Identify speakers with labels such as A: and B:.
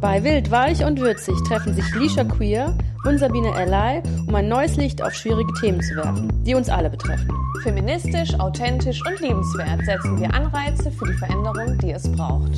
A: Bei Wild, Weich und Würzig treffen sich Lisha Queer und Sabine Erlei, um ein neues Licht auf schwierige Themen zu werfen, die uns alle betreffen.
B: Feministisch, authentisch und liebenswert setzen wir Anreize für die Veränderung, die es braucht.